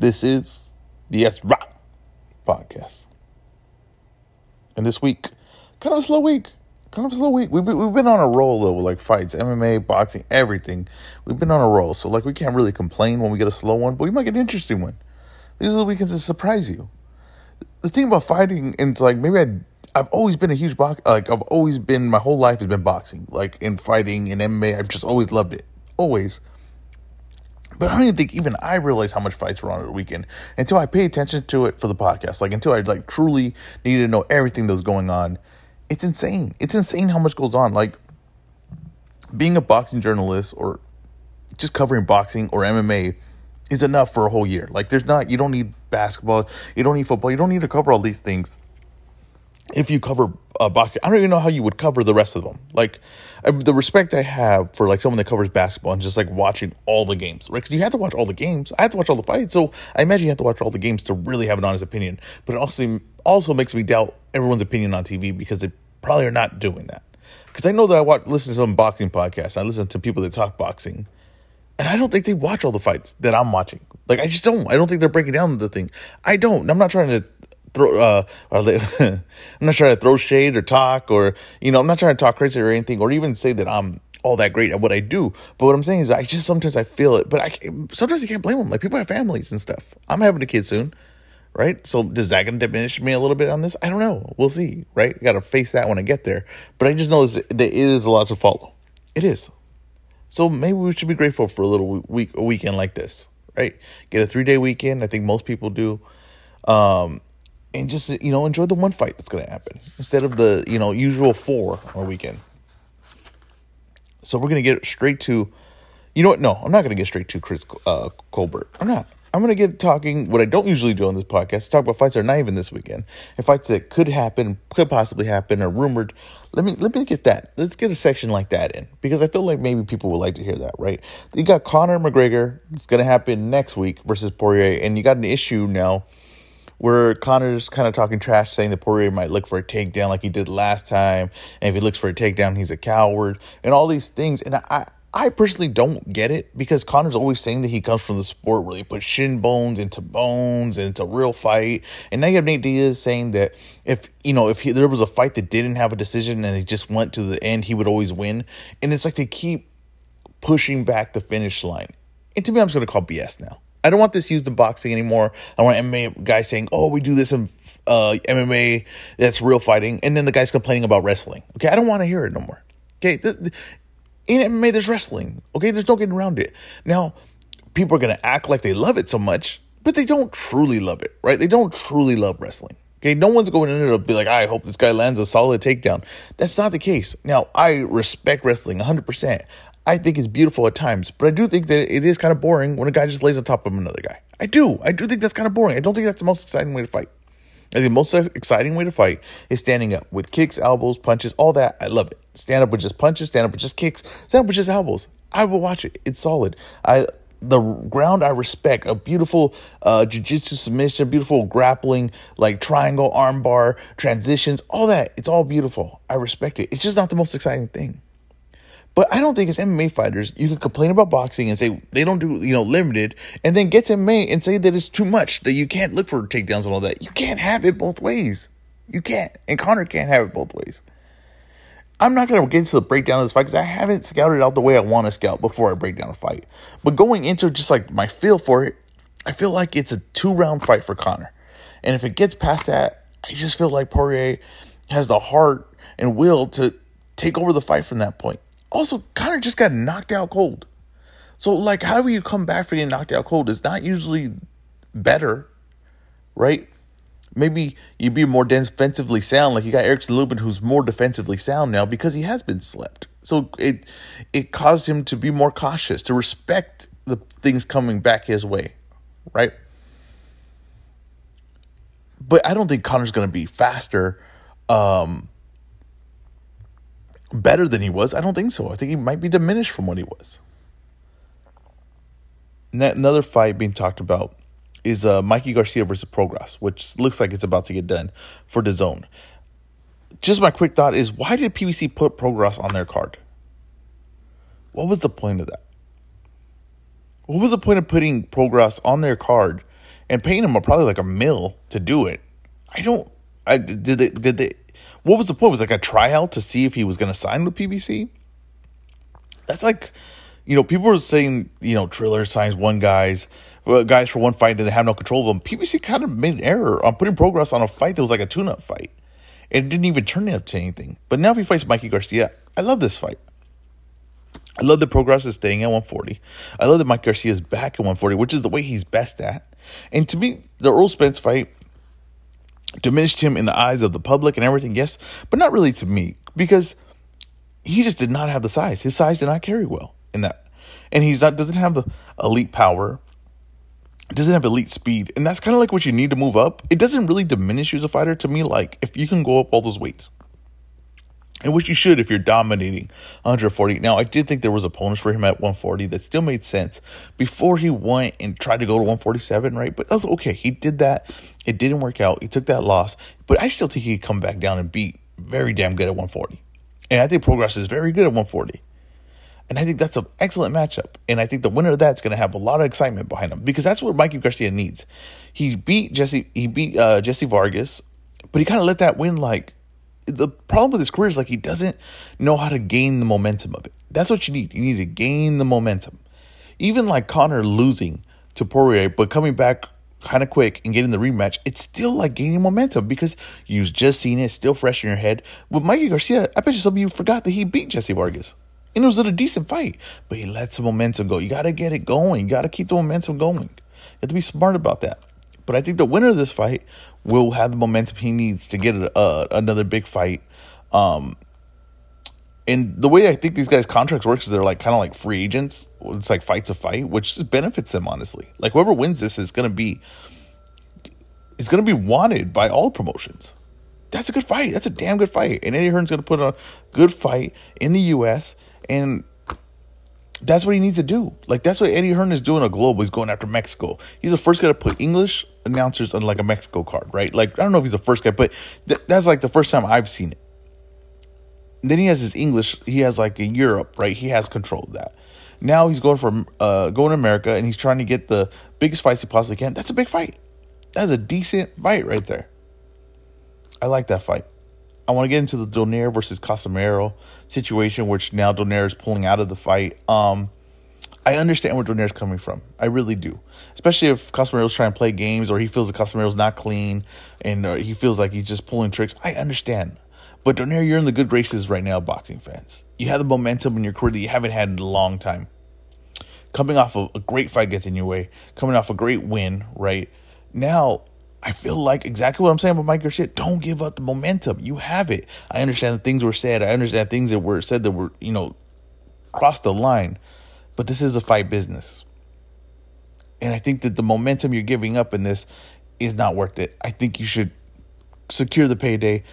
This is the S Rock podcast. And this week, kind of a slow week. Kind of a slow week. We've been, we've been on a roll though, with like fights, MMA, boxing, everything. We've been on a roll. So, like, we can't really complain when we get a slow one, but we might get an interesting one. These are the weekends that surprise you. The thing about fighting, and it's like maybe I I've always been a huge box. Like I've always been. My whole life has been boxing. Like in fighting in MMA, I've just always loved it. Always. But I don't even think even I realized how much fights were on at the weekend until I paid attention to it for the podcast. Like until I like truly needed to know everything that was going on. It's insane. It's insane how much goes on. Like being a boxing journalist or just covering boxing or MMA is enough for a whole year. Like there's not you don't need basketball, you don't need football, you don't need to cover all these things if you cover uh, boxing, I don't even know how you would cover the rest of them. Like I, the respect I have for like someone that covers basketball and just like watching all the games, right? Because you have to watch all the games. I have to watch all the fights, so I imagine you have to watch all the games to really have an honest opinion. But it also also makes me doubt everyone's opinion on TV because they probably are not doing that. Because I know that I watch listen to some boxing podcasts. I listen to people that talk boxing, and I don't think they watch all the fights that I'm watching. Like I just don't. I don't think they're breaking down the thing. I don't. I'm not trying to throw uh I'm not trying to throw shade or talk or you know I'm not trying to talk crazy or anything or even say that I'm all that great at what I do. But what I'm saying is I just sometimes I feel it, but I sometimes I can't blame them. Like people have families and stuff. I'm having a kid soon, right? So does that going to diminish me a little bit on this? I don't know. We'll see, right? Got to face that when I get there. But I just know that it is a lot to follow. It is. So maybe we should be grateful for a little week a weekend like this, right? Get a three day weekend. I think most people do. Um, and just you know enjoy the one fight that's going to happen instead of the you know usual four on a weekend. So we're going to get straight to, you know what? No, I'm not going to get straight to Chris uh, Colbert. I'm not. I'm going to get talking what I don't usually do on this podcast. Talk about fights that are not even this weekend and fights that could happen, could possibly happen, or rumored. Let me let me get that. Let's get a section like that in because I feel like maybe people would like to hear that. Right? You got Conor McGregor. It's going to happen next week versus Poirier, and you got an issue now where Conor's kind of talking trash, saying that Poirier might look for a takedown like he did last time, and if he looks for a takedown, he's a coward, and all these things. And I, I personally don't get it because Conor's always saying that he comes from the sport where they put shin bones into bones and it's a real fight. And now you have Nate Diaz saying that if you know if he, there was a fight that didn't have a decision and he just went to the end, he would always win. And it's like they keep pushing back the finish line. And to me, I'm just going to call BS now. I don't want this used in boxing anymore. I want MMA guys saying, "Oh, we do this in uh, MMA. That's real fighting," and then the guy's complaining about wrestling. Okay, I don't want to hear it no more. Okay, in MMA there's wrestling. Okay, there's no getting around it. Now, people are gonna act like they love it so much, but they don't truly love it, right? They don't truly love wrestling. Okay, no one's going in there to be like, I hope this guy lands a solid takedown. That's not the case. Now, I respect wrestling 100%. I think is beautiful at times, but I do think that it is kind of boring when a guy just lays on top of another guy. I do. I do think that's kind of boring. I don't think that's the most exciting way to fight. I think the most exciting way to fight is standing up with kicks, elbows, punches, all that. I love it. Stand up with just punches, stand up with just kicks, stand up with just elbows. I will watch it. It's solid. I the ground I respect, a beautiful uh, jiu-jitsu submission, beautiful grappling, like triangle armbar, transitions, all that. It's all beautiful. I respect it. It's just not the most exciting thing. But I don't think as MMA fighters, you can complain about boxing and say they don't do, you know, limited, and then get to MMA and say that it's too much, that you can't look for takedowns and all that. You can't have it both ways. You can't. And Conor can't have it both ways. I'm not going to get into the breakdown of this fight because I haven't scouted out the way I want to scout before I break down a fight. But going into just like my feel for it, I feel like it's a two round fight for Conor. And if it gets past that, I just feel like Poirier has the heart and will to take over the fight from that point also of just got knocked out cold. So, like, how do you come back from getting knocked out cold is not usually better, right? Maybe you'd be more defensively sound. Like you got Erickson Lubin, who's more defensively sound now because he has been slept. So it it caused him to be more cautious, to respect the things coming back his way, right? But I don't think Conor's going to be faster. Um, better than he was? I don't think so. I think he might be diminished from what he was. Another fight being talked about is uh, Mikey Garcia versus Prograis, which looks like it's about to get done for the zone. Just my quick thought is why did PBC put Prograis on their card? What was the point of that? What was the point of putting Prograis on their card and paying him probably like a mill to do it. I don't. I did they did they. What was the point? Was it like a tryout to see if he was going to sign with PBC? That's like, you know, people were saying, you know, Triller signs one guys, uh, guys for one fight and they have no control of them. PBC kind of made an error on putting Prograis on a fight that was like a tune-up fight. And it didn't even turn it up to anything. But now if he fights Mikey Garcia, I love this fight. I love that Prograis is staying at 140. I love that Mike Garcia is back at 140, which is the way he's best at. And to me, the Errol Spence fight diminished him in the eyes of the public and everything, yes, but not really to me because he just did not have the size. His size did not carry well in that. And he's not doesn't have elite power. Doesn't have elite speed. And that's kind of like what you need to move up. It doesn't really diminish you as a fighter to me like if you can go up all those weights and which you should if you're dominating 140. Now, I did think there was opponents for him at 140 that still made sense before he went and tried to go to 147, right? But okay, he did that. It didn't work out. He took that loss, but I still think he could come back down and beat very damn good at 140. And I think Prograis is very good at 140. And I think that's an excellent matchup. And I think the winner of that's going to have a lot of excitement behind him because that's what Mikey Garcia needs. He beat Jesse. He beat uh, Jesse Vargas, but he kind of let that win like the problem with his career is like he doesn't know how to gain the momentum of it. That's what you need. You need to gain the momentum. Even like Conor losing to Poirier, but coming back kind of quick and getting the rematch, it's still like gaining momentum because you've just seen it, still fresh in your head. With Mikey Garcia, I bet you some of you forgot that he beat Jesse Vargas. And it was a decent fight, but he let some momentum go. You got to get it going. You got to keep the momentum going. You have to be smart about that. But I think the winner of this fight will have the momentum he needs to get a, another big fight. Um, and the way I think these guys' contracts works is they're like kind of like free agents. It's like fight to fight, which just benefits them honestly. Like whoever wins this is gonna be is gonna be wanted by all promotions. That's a good fight. That's a damn good fight. And Eddie Hearn's gonna put on a good fight in the U.S. and that's what he needs to do. Like that's what Eddie Hearn is doing a global. He's going after Mexico. He's the first guy to put English announcers on like a Mexico card, right? Like I don't know if he's the first guy, but th- that's like the first time I've seen it. And then he has his English. He has like in Europe, right? He has control of that. Now he's going for uh, going to America and he's trying to get the biggest fights he possibly can. That's a big fight. That's a decent fight right there. I like that fight. I want to get into the Donaire versus Casimero situation, which now Donaire is pulling out of the fight. Um, I understand where Donaire's coming from. I really do. Especially if Casimero's trying to play games or he feels that Casimero's not clean and uh, he feels like he's just pulling tricks. I understand. But Donaire, you're in the good graces right now, boxing fans. You have the momentum in your career that you haven't had in a long time. Coming off of a great fight gets in your way, coming off a great win, right? Now I feel like exactly what I'm saying about Mike Garcia. Don't give up the momentum. You have it. I understand that things were said. I understand things that were said that were, you know, crossed the line. But this is a fight business. And I think that the momentum you're giving up in this is not worth it. I think you should secure the payday,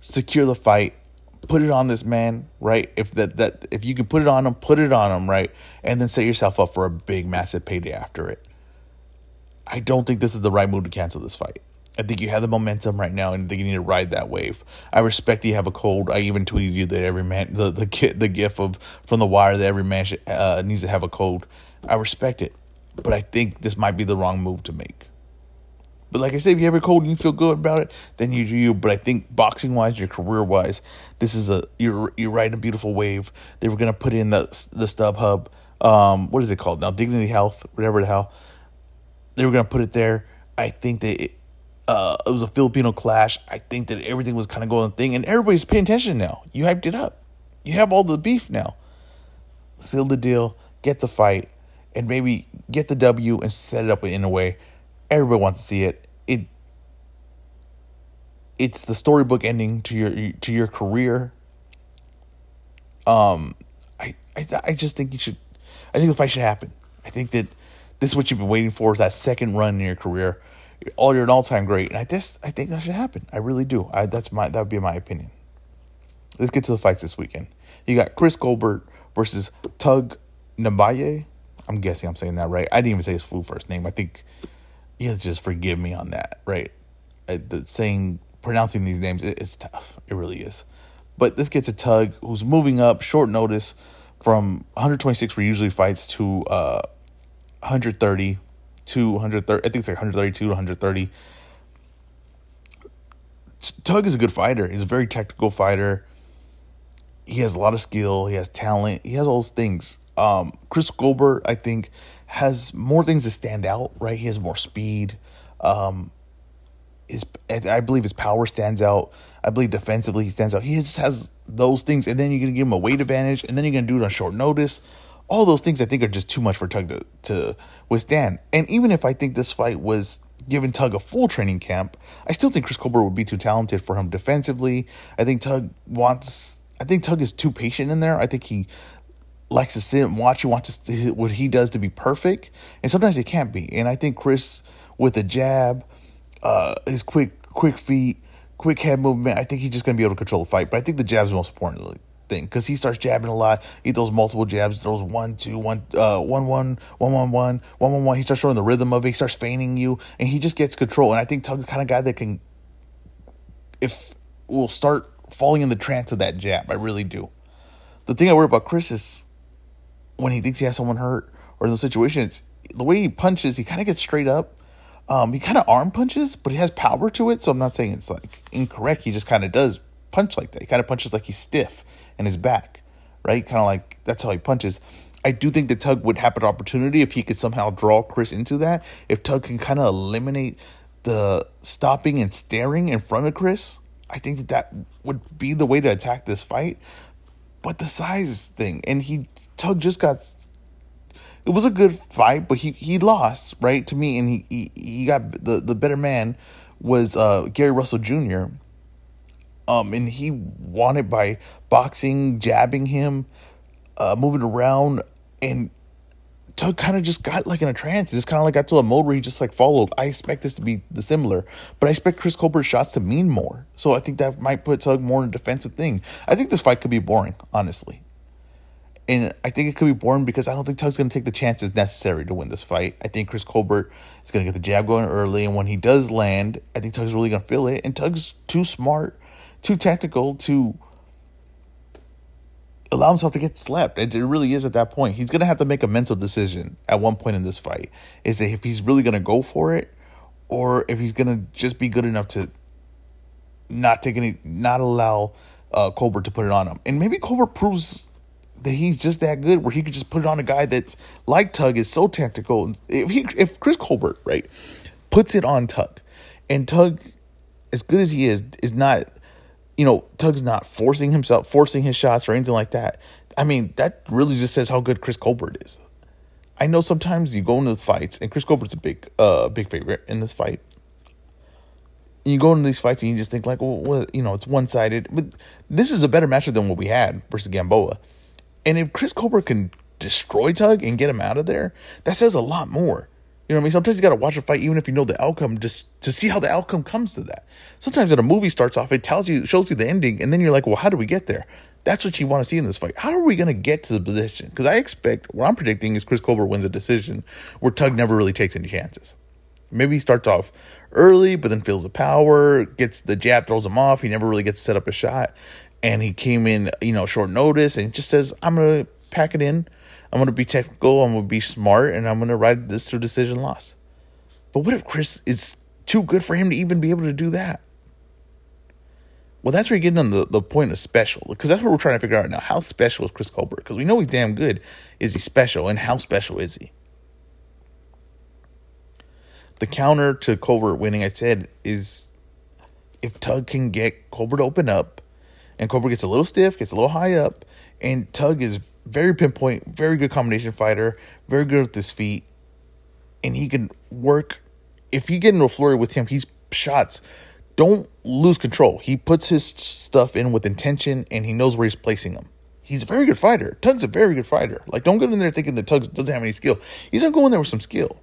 secure the fight, put it on this man, right? If that that if you can put it on him, put it on him, right? And then set yourself up for a big massive payday after it. I don't think this is the right move to cancel this fight. I think you have the momentum right now, and I think you need to ride that wave. I respect you have a cold. I even tweeted you that every man, the the kit, the gif of from the wire that every man should, uh, needs to have a cold. I respect it, but I think this might be the wrong move to make. But like I said, if you have a cold and you feel good about it, then you do you. But I think boxing wise, your career wise, this is a you're you're riding a beautiful wave. They were gonna put in the the StubHub. Um, what is it called now? Dignity Health, whatever the hell they were going to put it there. I think that it, uh, it was a Filipino clash. I think that everything was kind of going thing, and everybody's paying attention now. You hyped it up. You have all the beef now. Seal the deal, get the fight, and maybe get the W and set it up in a way everybody wants to see it. It it's the storybook ending to your to your career. Um, I I I just think you should. I think the fight should happen. I think that this is what you've been waiting for is that second run in your career. All you're an all time great, and I just I think that should happen. I really do. I that's my that would be my opinion. Let's get to the fights this weekend. You got Chris Colbert versus Tug Nyambayar. I'm guessing I'm saying that right. I didn't even say his full first name. I think he'll just forgive me on that, right? Uh, the saying pronouncing these names it's tough. It really is. But let's get to Tug, who's moving up short notice from 126 where he usually fights to uh, 130 132, 130. I think it's like 132 to 130. Tug is a good fighter. He's a very technical fighter. He has a lot of skill. He has talent. He has all those things. Um, Chris Colbert, I think, has more things that stand out. Right, he has more speed. Um, his, I believe his power stands out. I believe defensively he stands out. He just has those things, and then you're gonna give him a weight advantage, and then you're gonna do it on short notice. All those things I think are just too much for Tug to, to withstand. And even if I think this fight was given Tug a full training camp, I still think Chris Colbert would be too talented for him defensively. I think Tug wants. I think Tug is too patient in there. I think he likes to sit and watch. He wants to, what he does to be perfect, and sometimes it can't be. And I think Chris with a jab, uh, his quick quick feet, quick head movement. I think he's just gonna be able to control the fight. But I think the jab's most important thing because he starts jabbing a lot. He throws multiple jabs, throws one, two, one, uh, one, one, one, one, one, one, one, one. He starts showing the rhythm of it. He starts feigning you, and he just gets control. And I think Tug's the kind of guy that can, if will start falling in the trance of that jab. I really do. The thing I worry about Chris is when he thinks he has someone hurt or in the situation, it's the way he punches. He kind of gets straight up um, he kind of arm punches, but he has power to it. So I'm not saying it's like incorrect. He just kind of does punch like that. He kind of punches like he's stiff in his back, right? Kind of like that's how he punches. I do think the Tug would have an opportunity if he could somehow draw Chris into that. If Tug can kind of eliminate the stopping and staring in front of Chris, I think that that would be the way to attack this fight. But the size thing, and he Tug just got it was a good fight, but he he lost right to me, and he he, he got the the better man was uh, Gary Russell Jr. Um, and he won it by boxing, jabbing him, uh, moving around, and Tug kind of just got like in a trance. It's kind of like got to a mode where he just like followed. I expect this to be the similar, but I expect Chris Colbert's shots to mean more. So I think that might put Tug more in a defensive thing. I think this fight could be boring, honestly. And I think it could be boring because I don't think Tug's going to take the chances necessary to win this fight. I think Chris Colbert is going to get the jab going early. And when he does land, I think Tug's really going to feel it. And Tug's too smart, too technical to allow himself to get slapped. It, really is at that point. He's going to have to make a mental decision at one point in this fight. Is that if he's really going to go for it or if he's going to just be good enough to not take any, not allow uh, Colbert to put it on him. And maybe Colbert proves that he's just that good where he could just put it on a guy that's like Tug is so tactical. If he, if Chris Colbert, right, puts it on Tug and Tug, as good as he is, is not, you know, Tug's not forcing himself, forcing his shots or anything like that. I mean, that really just says how good Chris Colbert is. I know sometimes you go into the fights, and Chris Colbert's a big, uh, big favorite in this fight. You go into these fights and you just think like, well, you know, it's one sided. But this is a better matchup than what we had versus Gamboa. And if Chris Colbert can destroy Tug and get him out of there, that says a lot more. You know what I mean? Sometimes you got to watch a fight, even if you know the outcome, just to see how the outcome comes to that. Sometimes when a movie starts off, it tells you, shows you the ending, and then you're like, well, how do we get there? That's what you want to see in this fight. How are we going to get to the position? Because I expect, what I'm predicting is Chris Colbert wins a decision where Tug never really takes any chances. Maybe he starts off early, but then feels the power, gets the jab, throws him off. He never really gets set up a shot and he came in, you know, short notice and just says, I'm going to pack it in. I'm going to be technical. I'm going to be smart and I'm going to ride this to decision loss. But what if Chris is too good for him to even be able to do that? Well, that's where you're getting on the, the point of special because that's what we're trying to figure out now. How special is Chris Colbert? Because we know he's damn good. Is he special? And how special is he? The counter to Colbert winning, I said, is if Tug can get Colbert to open up and Colbert gets a little stiff, gets a little high up, and Tug is very pinpoint, very good combination fighter, very good with his feet, and he can work. If you get into a flurry with him, he's shots. Don't lose control. He puts his stuff in with intention, and he knows where he's placing them. He's a very good fighter. Tug's a very good fighter. Like, don't go in there thinking that Tug doesn't have any skill. He's not going there with some skill.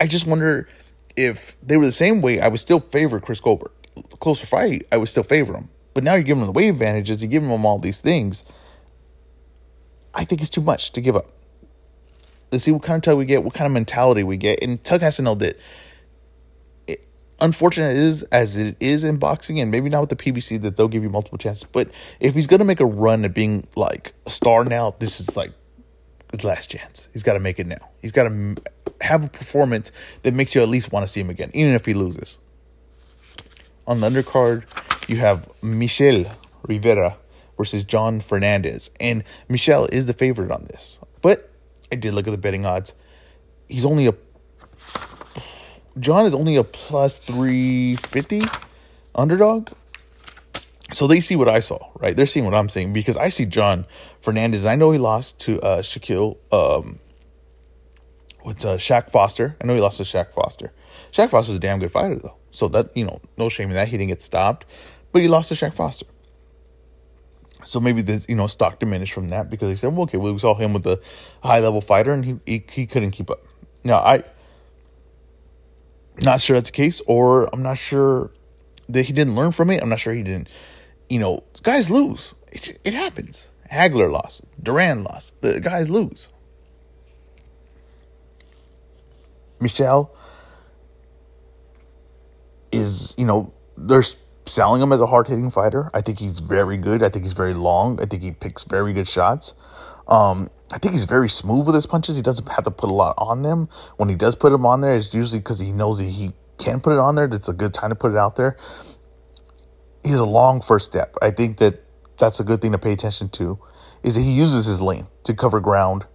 I just wonder if they were the same way. I would still favor Chris Colbert. Closer fight, I would still favor him. But now you're giving them the weight advantages, you're giving them all these things. I think it's too much to give up. Let's see what kind of Tug we get, what kind of mentality we get. And Tug has to know that it, unfortunate it is as it is in boxing, and maybe not with the PBC that they'll give you multiple chances. But if he's gonna make a run at being like a star now, this is like his last chance. He's got to make it now. He's got to have a performance that makes you at least want to see him again, even if he loses. On the undercard, you have Michel Rivera versus John Fernandez. And Michel is the favorite on this. But I did look at the betting odds. He's only a John is only a plus 350 underdog. So they see what I saw, right? They're seeing what I'm seeing because I see John Fernandez. I know he lost to uh, Shaquille, um, what's uh, Shaq Foster. I know he lost to Shaq Foster. Shaq Foster's a damn good fighter, though. So that, you know, no shame in that. He didn't get stopped, but he lost to Shaq Foster. So maybe the you know stock diminished from that because they said, well, okay, well, we saw him with a high level fighter and he, he he couldn't keep up. Now I not sure that's the case, or I'm not sure that he didn't learn from it. I'm not sure he didn't. You know, guys lose. It, it happens. Hagler lost. Duran lost. The guys lose. Michelle is, you know, they're selling him as a hard hitting fighter. I think he's very good. I think he's very long. I think he picks very good shots. Um, I think he's very smooth with his punches. He doesn't have to put a lot on them. When he does put them on there, it's usually because he knows that he can put it on there. That's a good time to put it out there. He's a long first step. I think that that's a good thing to pay attention to. Is that he uses his lane to cover ground.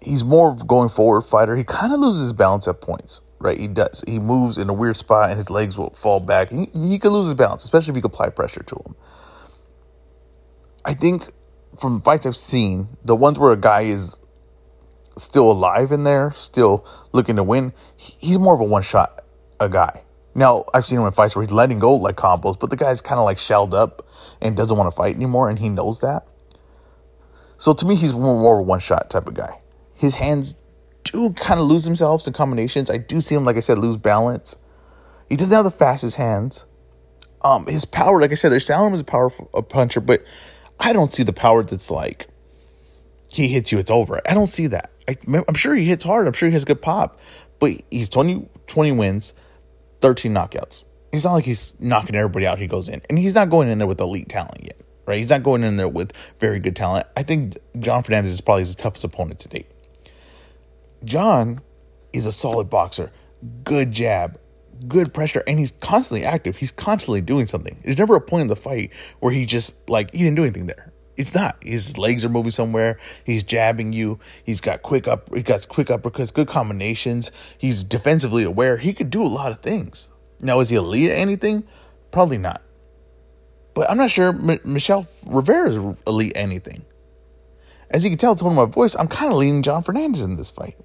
He's more of a going forward fighter. He kind of loses his balance at points, right? He does. He moves in a weird spot and his legs will fall back. He, he could lose his balance, especially if you apply pressure to him. I think from fights I've seen, the ones where a guy is still alive in there, still looking to win, he's more of a one shot a guy. Now, I've seen him in fights where he's letting go like combos, but the guy's kind of like shelled up and doesn't want to fight anymore, and he knows that. So to me, he's more, more of a one shot type of guy. His hands do kind of lose themselves in combinations. I do see him, like I said, lose balance. He doesn't have the fastest hands. Um, his power, like I said, they're selling a powerful a puncher, but I don't see the power that's like he hits you, it's over. I don't see that. I, am sure he hits hard. I'm sure he has good pop, but he's 20, 20 wins, 13 knockouts. It's not like he's knocking everybody out. He goes in, and he's not going in there with elite talent yet, right? He's not going in there with very good talent. I think John Fernandez is probably his toughest opponent to date. John is a solid boxer, good jab, good pressure and he's constantly active. He's constantly doing something. There's never a point in the fight where he just like he didn't do anything there. It's not. His legs are moving somewhere. He's jabbing you. He's got quick up. He got quick uppercuts, good combinations. He's defensively aware. He could do a lot of things. Now, is he elite at anything? Probably not. But I'm not sure M- Michel Rivera is elite at anything. As you can tell, tone of my voice, I'm kind of leaning John Fernandez in this fight.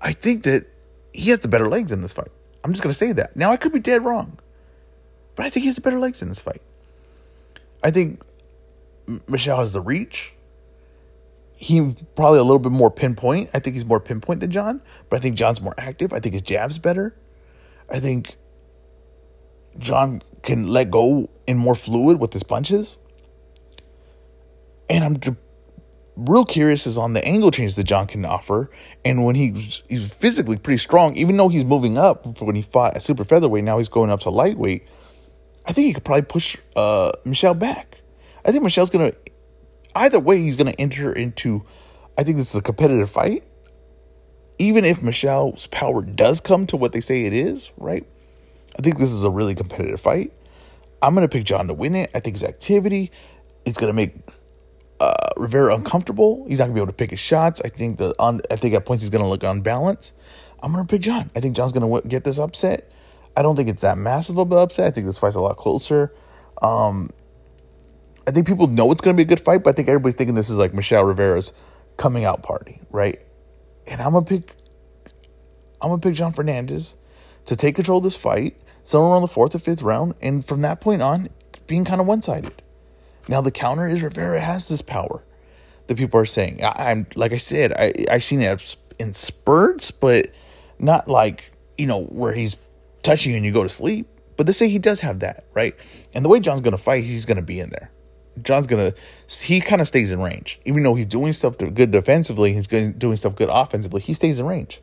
I think that he has the better legs in this fight. I'm just going to say that. Now, I could be dead wrong, but I think he has the better legs in this fight. I think Michel has the reach. He probably a little bit more pinpoint. I think he's more pinpoint than John, but I think John's more active. I think his jab's better. I think John can let go in more fluid with his punches. And I'm real curious is on the angle change that John can offer. And when he he's physically pretty strong, even though he's moving up when he fought at super featherweight, now he's going up to lightweight. I think he could probably push uh, Michel back. I think Michel's gonna either way he's gonna enter into. I think this is a competitive fight. Even if Michel's power does come to what they say it is, right? I think this is a really competitive fight. I'm gonna pick John to win it. I think his activity is gonna make uh, Rivera uncomfortable. He's not gonna be able to pick his shots. I think the on, I think at points he's gonna look unbalanced. I'm gonna pick John. I think John's gonna w- get this upset. I don't think it's that massive of an upset. I think this fight's a lot closer. Um, I think people know it's gonna be a good fight, but I think everybody's thinking this is like Michel Rivera's coming out party, right? And I'm gonna pick. I'm gonna pick John Fernandez to take control of this fight somewhere around the fourth or fifth round, and from that point on, being kind of one sided. Now the counter is Rivera has this power that people are saying. I, am like I said, I I've seen it in spurts, but not like you know where he's touching you and you go to sleep. But they say he does have that, right? And the way John's gonna fight, he's gonna be in there. John's gonna he kind of stays in range, even though he's doing stuff good defensively. He's doing stuff good offensively. He stays in range.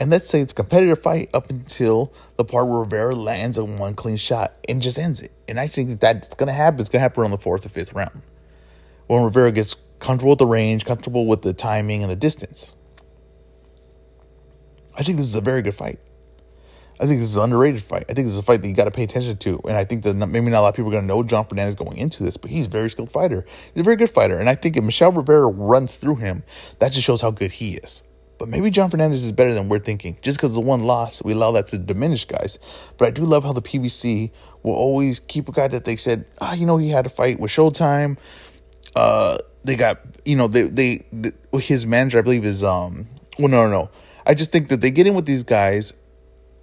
And let's say it's a competitive fight up until the part where Rivera lands a one clean shot and just ends it. And I think that that's going to happen. It's going to happen around the fourth or fifth round. when Rivera gets comfortable with the range, comfortable with the timing and the distance. I think this is a very good fight. I think this is an underrated fight. I think this is a fight that you got to pay attention to. And I think that maybe not a lot of people are going to know John Fernandez going into this, but he's a very skilled fighter. He's a very good fighter. And I think if Michel Rivera runs through him, that just shows how good he is. But maybe John Fernandez is better than we're thinking. Just because the one loss, we allow that to diminish guys. But I do love how the PBC will always keep a guy that they said, ah, oh, you know, he had a fight with Showtime. Uh, they got, you know, they, they, they his manager, I believe, is, um, well, no, no, no. I just think that they get in with these guys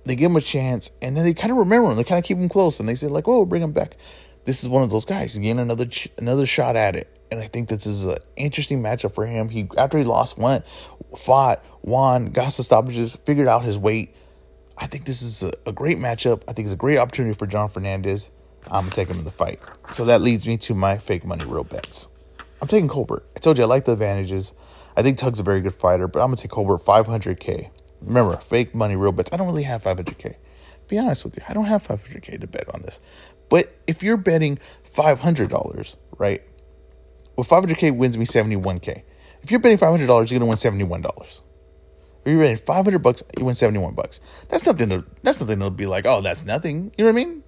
they give him a chance, and then they kind of remember him. They kind of keep him close, and they say like, "Oh, bring him back." This is one of those guys. Getting another another shot at it, and I think this is an interesting matchup for him. He after he lost, went, fought, won, got some stoppages, figured out his weight. I think this is a, a great matchup. I think it's a great opportunity for John Fernandez. I'm gonna take him in the fight. So that leads me to my fake money real bets. I'm taking Colbert. I told you I like the advantages. I think Tug's a very good fighter, but I'm gonna take Colbert 500k. Remember, fake money, real bets. I don't really have 500K. Be honest with you, I don't have 500K to bet on this. But if you're betting $500, right? Well, 500K wins me 71K. If you're betting $500, you're to win $71. If you're 500 bucks, you win 71 bucks. That's something to, that's something to be like, oh, that's nothing. You know what I mean?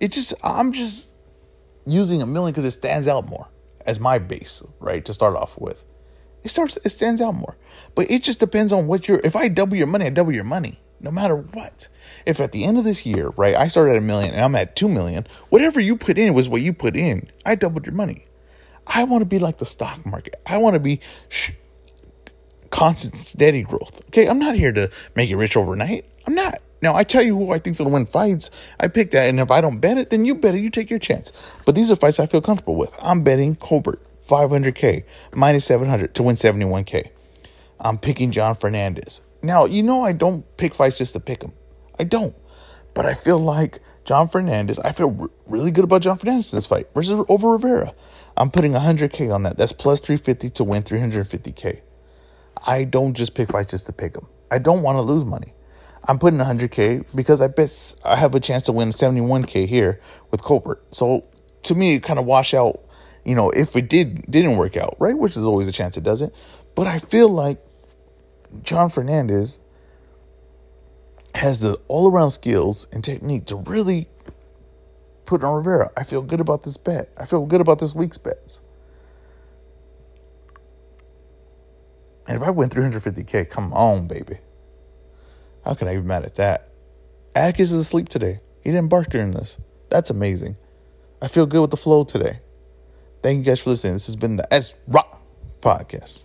It's just, I'm just using a million because it stands out more as my base, right? To start off with it starts it stands out more. But it just depends on what you're if I double your money, I double your money. No matter what. If at the end of this year, right, I started at a million and I'm at two million, whatever you put in was what you put in. I doubled your money. I want to be like the stock market. I want to be sh- constant, steady growth. Okay, I'm not here to make it rich overnight. I'm not. Now I tell you who I think's gonna win fights. I pick that, and if I don't bet it, then you bet it. You take your chance. But these are fights I feel comfortable with. I'm betting Colbert. 500K, minus 700 to win 71K. I'm picking John Fernandez. Now, you know, I don't pick fights just to pick them. I don't. But I feel like John Fernandez, I feel really good about John Fernandez in this fight versus over Rivera. I'm putting 100K on that. That's plus 350 to win 350K. I don't just pick fights just to pick them. I don't want to lose money. I'm putting 100K because I bet I have a chance to win 71K here with Colbert. So to me, it kind of wash out you know, if it did didn't work out, right? Which is always a chance it doesn't. But I feel like John Fernandez has the all around skills and technique to really put on Rivera. I feel good about this bet. I feel good about this week's bets. And if I win 350K, come on, baby. How can I be mad at that? Atticus is asleep today. He didn't bark during this. That's amazing. I feel good with the flow today. Thank you guys for listening. This has been the S Rock Podcast.